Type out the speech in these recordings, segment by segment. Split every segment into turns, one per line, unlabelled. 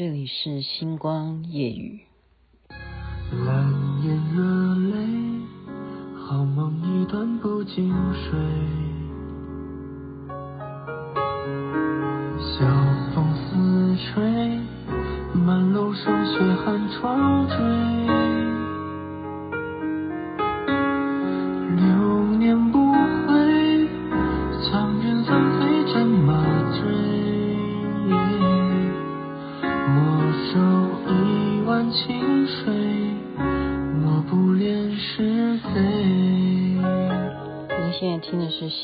这里是星光夜雨。
蓝眼热泪，好梦一段不经睡。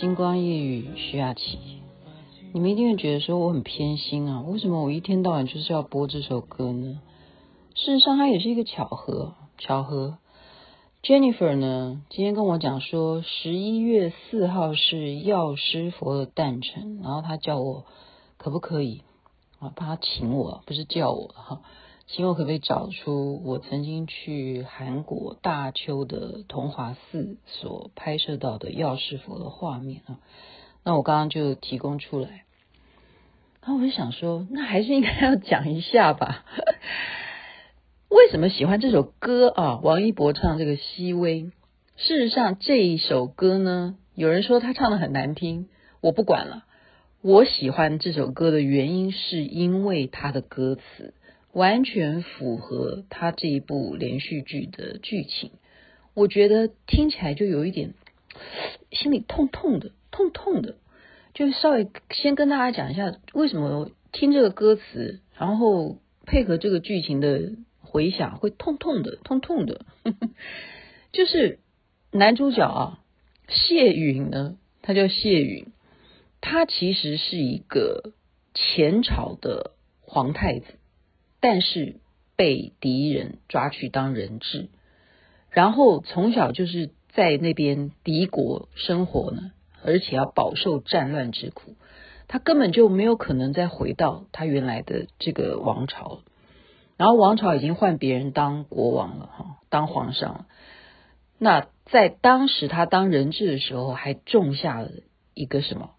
星光夜雨，徐雅琪。你们一定会觉得说我很偏心啊，为什么我一天到晚就是要播这首歌呢？事实上，它也是一个巧合。巧合，Jennifer 呢，今天跟我讲说，十一月四号是药师佛的诞辰，然后他叫我可不可以啊？他请我，不是叫我哈。请我可不可以找出我曾经去韩国大邱的桐华寺所拍摄到的药师佛的画面啊？那我刚刚就提供出来，然后我就想说，那还是应该要讲一下吧。为什么喜欢这首歌啊？王一博唱这个《熹微》，事实上这一首歌呢，有人说他唱的很难听，我不管了。我喜欢这首歌的原因是因为他的歌词。完全符合他这一部连续剧的剧情，我觉得听起来就有一点心里痛痛的，痛痛的。就稍微先跟大家讲一下，为什么听这个歌词，然后配合这个剧情的回响会痛痛的，痛痛的。就是男主角啊，谢允呢，他叫谢允，他其实是一个前朝的皇太子。但是被敌人抓去当人质，然后从小就是在那边敌国生活呢，而且要饱受战乱之苦，他根本就没有可能再回到他原来的这个王朝。然后王朝已经换别人当国王了哈，当皇上了。那在当时他当人质的时候，还种下了一个什么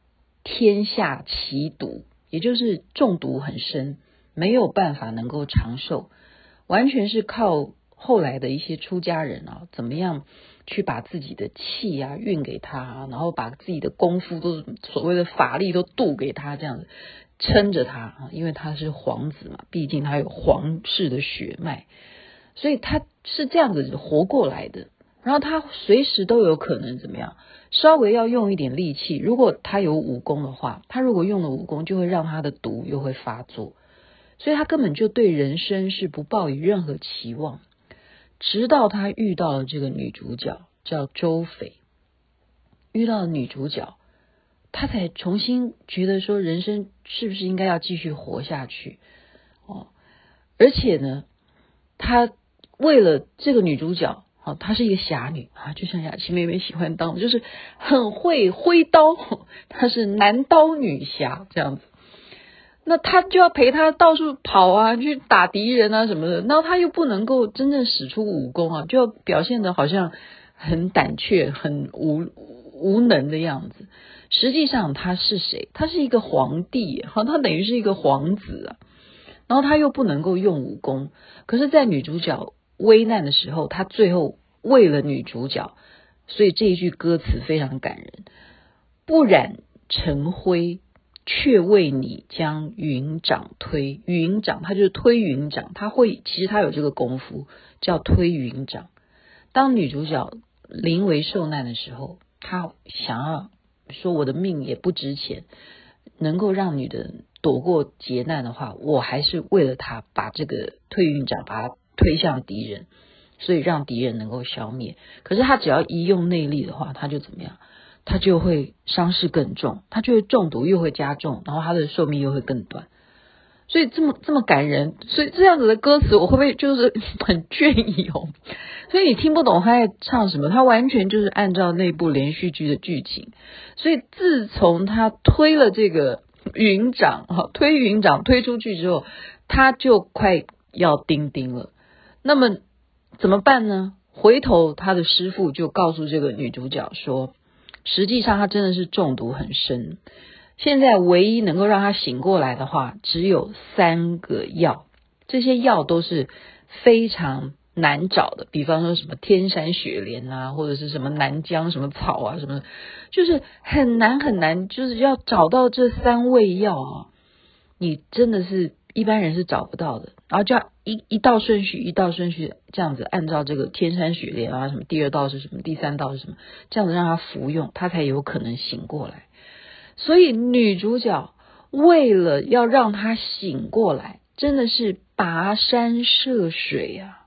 天下奇毒，也就是中毒很深。没有办法能够长寿，完全是靠后来的一些出家人啊，怎么样去把自己的气啊运给他，然后把自己的功夫都所谓的法力都渡给他，这样子撑着他啊，因为他是皇子嘛，毕竟他有皇室的血脉，所以他是这样子活过来的。然后他随时都有可能怎么样，稍微要用一点力气，如果他有武功的话，他如果用了武功，就会让他的毒又会发作。所以他根本就对人生是不抱以任何期望，直到他遇到了这个女主角叫周翡，遇到了女主角，他才重新觉得说人生是不是应该要继续活下去哦，而且呢，他为了这个女主角，哦，她是一个侠女啊，就像雅琪妹妹喜欢当，就是很会挥刀，她是男刀女侠这样子。那他就要陪他到处跑啊，去打敌人啊什么的。然后他又不能够真正使出武功啊，就要表现得好像很胆怯、很无无能的样子。实际上他是谁？他是一个皇帝，哈，他等于是一个皇子啊。然后他又不能够用武功，可是，在女主角危难的时候，他最后为了女主角，所以这一句歌词非常感人：不染尘灰。却为你将云掌推，云掌他就是推云掌，他会其实他有这个功夫叫推云掌。当女主角临危受难的时候，她想要说我的命也不值钱，能够让女的躲过劫难的话，我还是为了她把这个推云掌把它推向敌人，所以让敌人能够消灭。可是他只要一用内力的话，他就怎么样？他就会伤势更重，他就会中毒又会加重，然后他的寿命又会更短。所以这么这么感人，所以这样子的歌词我会不会就是很 隽永？所以你听不懂他在唱什么，他完全就是按照那部连续剧的剧情。所以自从他推了这个云掌哈，推云掌推出去之后，他就快要钉钉了。那么怎么办呢？回头他的师傅就告诉这个女主角说。实际上，他真的是中毒很深。现在唯一能够让他醒过来的话，只有三个药。这些药都是非常难找的，比方说什么天山雪莲啊，或者是什么南疆什么草啊，什么，就是很难很难，就是要找到这三味药啊，你真的是一般人是找不到的。然后就要一一道顺序，一道顺序这样子，按照这个天山雪莲啊，什么第二道是什么，第三道是什么，这样子让他服用，他才有可能醒过来。所以女主角为了要让他醒过来，真的是跋山涉水啊！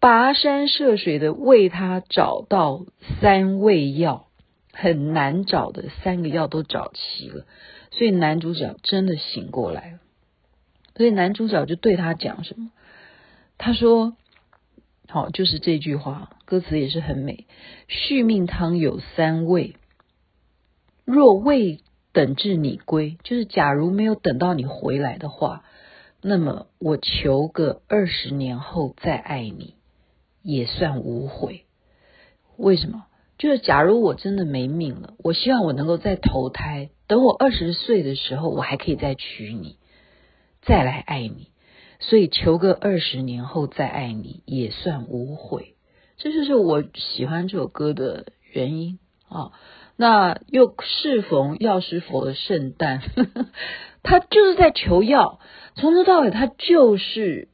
跋山涉水的为他找到三味药，很难找的三个药都找齐了，所以男主角真的醒过来了。所以男主角就对他讲什么？他说：“好，就是这句话，歌词也是很美。续命汤有三味，若未等至你归，就是假如没有等到你回来的话，那么我求个二十年后再爱你。”也算无悔。为什么？就是假如我真的没命了，我希望我能够再投胎，等我二十岁的时候，我还可以再娶你，再来爱你。所以求个二十年后再爱你，也算无悔。这就是我喜欢这首歌的原因啊。那又适逢药师佛的圣诞，他就是在求药，从头到尾他就是。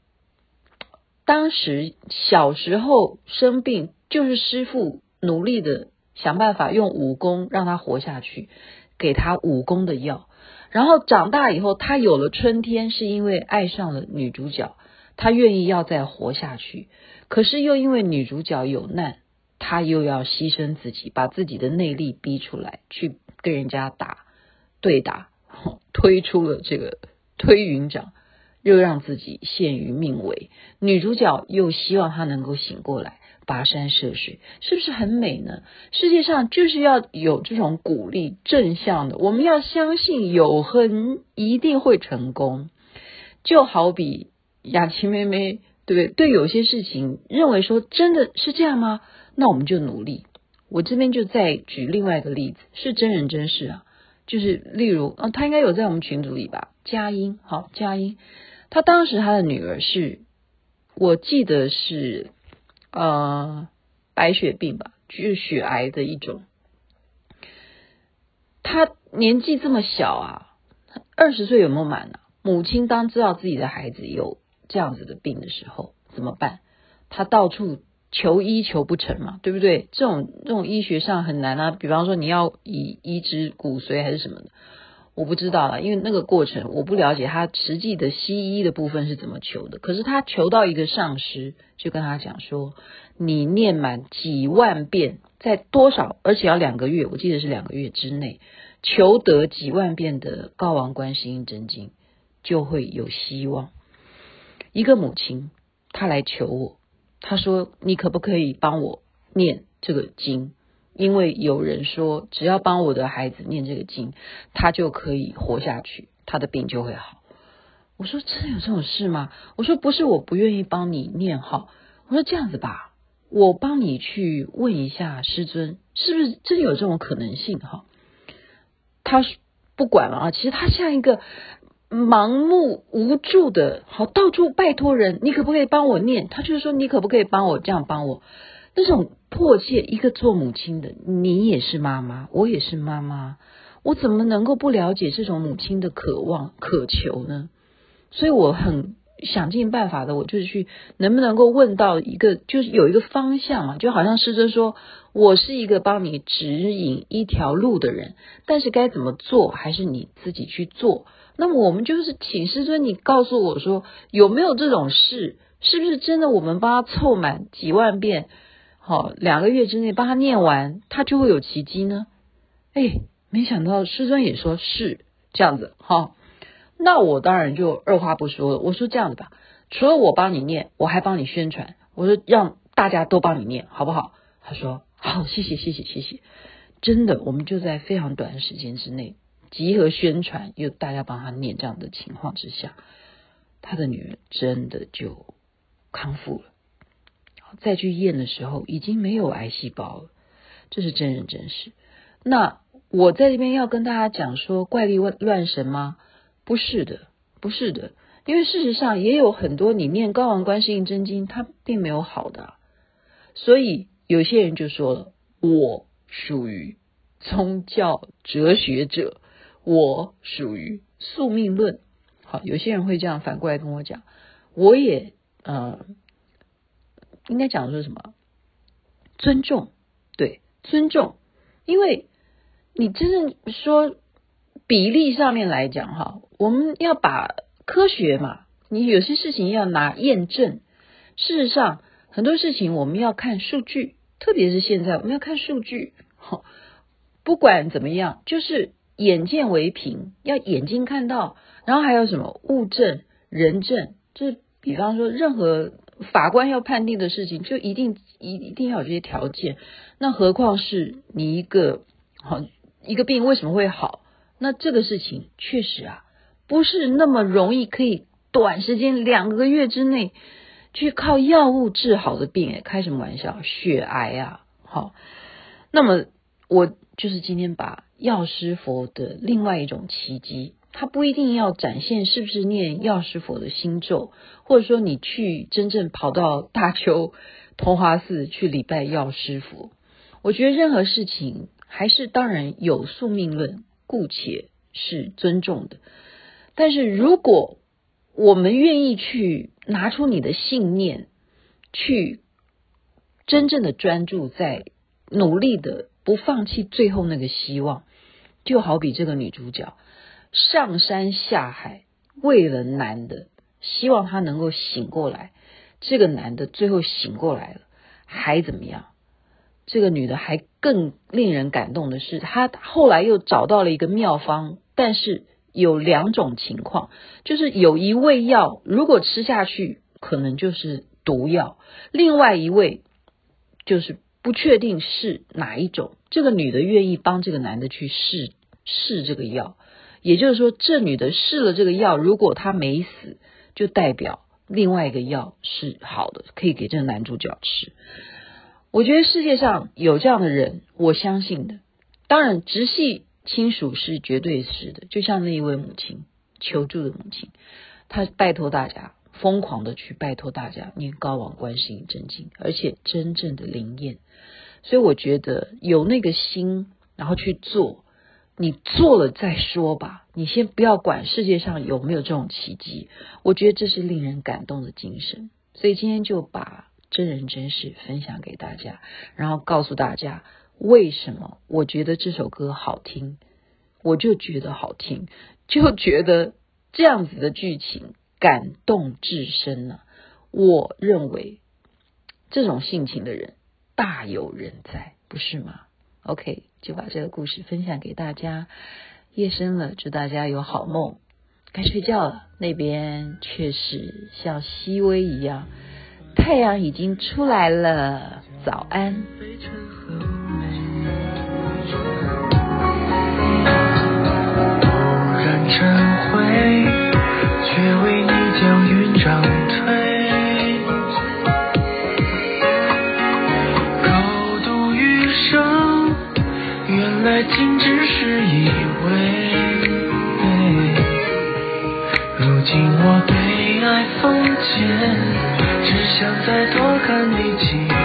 当时小时候生病，就是师傅努力的想办法用武功让他活下去，给他武功的药。然后长大以后，他有了春天，是因为爱上了女主角，他愿意要再活下去。可是又因为女主角有难，他又要牺牲自己，把自己的内力逼出来，去跟人家打对打，推出了这个推云掌。又让自己陷于命危，女主角又希望他能够醒过来，跋山涉水，是不是很美呢？世界上就是要有这种鼓励正向的，我们要相信有恒一定会成功。就好比雅琪妹妹，对不对？对有些事情认为说真的是这样吗？那我们就努力。我这边就再举另外一个例子，是真人真事啊，就是例如，啊，他应该有在我们群组里吧？佳音，好，佳音。他当时他的女儿是，我记得是呃白血病吧，就是血癌的一种。他年纪这么小啊，二十岁有没有满呢？母亲当知道自己的孩子有这样子的病的时候，怎么办？他到处求医求不成嘛，对不对？这种这种医学上很难啊。比方说你要移移植骨髓还是什么的。我不知道了，因为那个过程我不了解，他实际的西医的部分是怎么求的。可是他求到一个上师，就跟他讲说：“你念满几万遍，在多少，而且要两个月，我记得是两个月之内，求得几万遍的《高王观世音真经》，就会有希望。”一个母亲，她来求我，她说：“你可不可以帮我念这个经？”因为有人说，只要帮我的孩子念这个经，他就可以活下去，他的病就会好。我说真的有这种事吗？我说不是，我不愿意帮你念好。我说这样子吧，我帮你去问一下师尊，是不是真有这种可能性？哈，他不管了啊，其实他像一个盲目无助的，好到处拜托人，你可不可以帮我念？他就是说，你可不可以帮我这样帮我？那种迫切，一个做母亲的，你也是妈妈，我也是妈妈，我怎么能够不了解这种母亲的渴望、渴求呢？所以我很想尽办法的，我就是去能不能够问到一个，就是有一个方向嘛，就好像师尊说，我是一个帮你指引一条路的人，但是该怎么做，还是你自己去做。那么我们就是请师尊，你告诉我说，有没有这种事？是不是真的？我们帮他凑满几万遍？好，两个月之内帮他念完，他就会有奇迹呢。哎，没想到师尊也说是这样子。好，那我当然就二话不说了。我说这样子吧，除了我帮你念，我还帮你宣传。我说让大家都帮你念，好不好？他说好，谢谢，谢谢，谢谢。真的，我们就在非常短的时间之内集合宣传，又大家帮他念，这样的情况之下，他的女儿真的就康复了。再去验的时候，已经没有癌细胞了，这是真人真事。那我在这边要跟大家讲说怪力乱神吗？不是的，不是的。因为事实上也有很多你念高王观世音真经，它并没有好的，所以有些人就说了，我属于宗教哲学者，我属于宿命论。好，有些人会这样反过来跟我讲，我也呃，应该讲说什么？尊重，对，尊重，因为你真正说比例上面来讲哈，我们要把科学嘛，你有些事情要拿验证。事实上，很多事情我们要看数据，特别是现在我们要看数据。不管怎么样，就是眼见为凭，要眼睛看到，然后还有什么物证、人证，就是比方说任何。法官要判定的事情，就一定一一定要有这些条件。那何况是你一个好一个病为什么会好？那这个事情确实啊，不是那么容易可以短时间两个月之内去靠药物治好的病。哎，开什么玩笑？血癌啊，好。那么我就是今天把药师佛的另外一种奇迹。他不一定要展现是不是念药师佛的心咒，或者说你去真正跑到大邱同华寺去礼拜药师佛。我觉得任何事情还是当然有宿命论，姑且是尊重的。但是如果我们愿意去拿出你的信念，去真正的专注在努力的不放弃最后那个希望，就好比这个女主角。上山下海，为了男的，希望他能够醒过来。这个男的最后醒过来了，还怎么样？这个女的还更令人感动的是，她后来又找到了一个妙方，但是有两种情况，就是有一味药如果吃下去，可能就是毒药；另外一味就是不确定是哪一种。这个女的愿意帮这个男的去试试这个药。也就是说，这女的试了这个药，如果她没死，就代表另外一个药是好的，可以给这个男主角吃。我觉得世界上有这样的人，我相信的。当然，直系亲属是绝对是的，就像那一位母亲求助的母亲，她拜托大家疯狂的去拜托大家念高王观世音真经，而且真正的灵验。所以我觉得有那个心，然后去做。你做了再说吧，你先不要管世界上有没有这种奇迹，我觉得这是令人感动的精神。所以今天就把真人真事分享给大家，然后告诉大家为什么我觉得这首歌好听，我就觉得好听，就觉得这样子的剧情感动至深呢。我认为这种性情的人大有人在，不是吗？OK，就把这个故事分享给大家。夜深了，祝大家有好梦。该睡觉了，那边却是像熹微一样，太阳已经出来了。早安。
仅如今我被爱封缄，只想再多看你几回。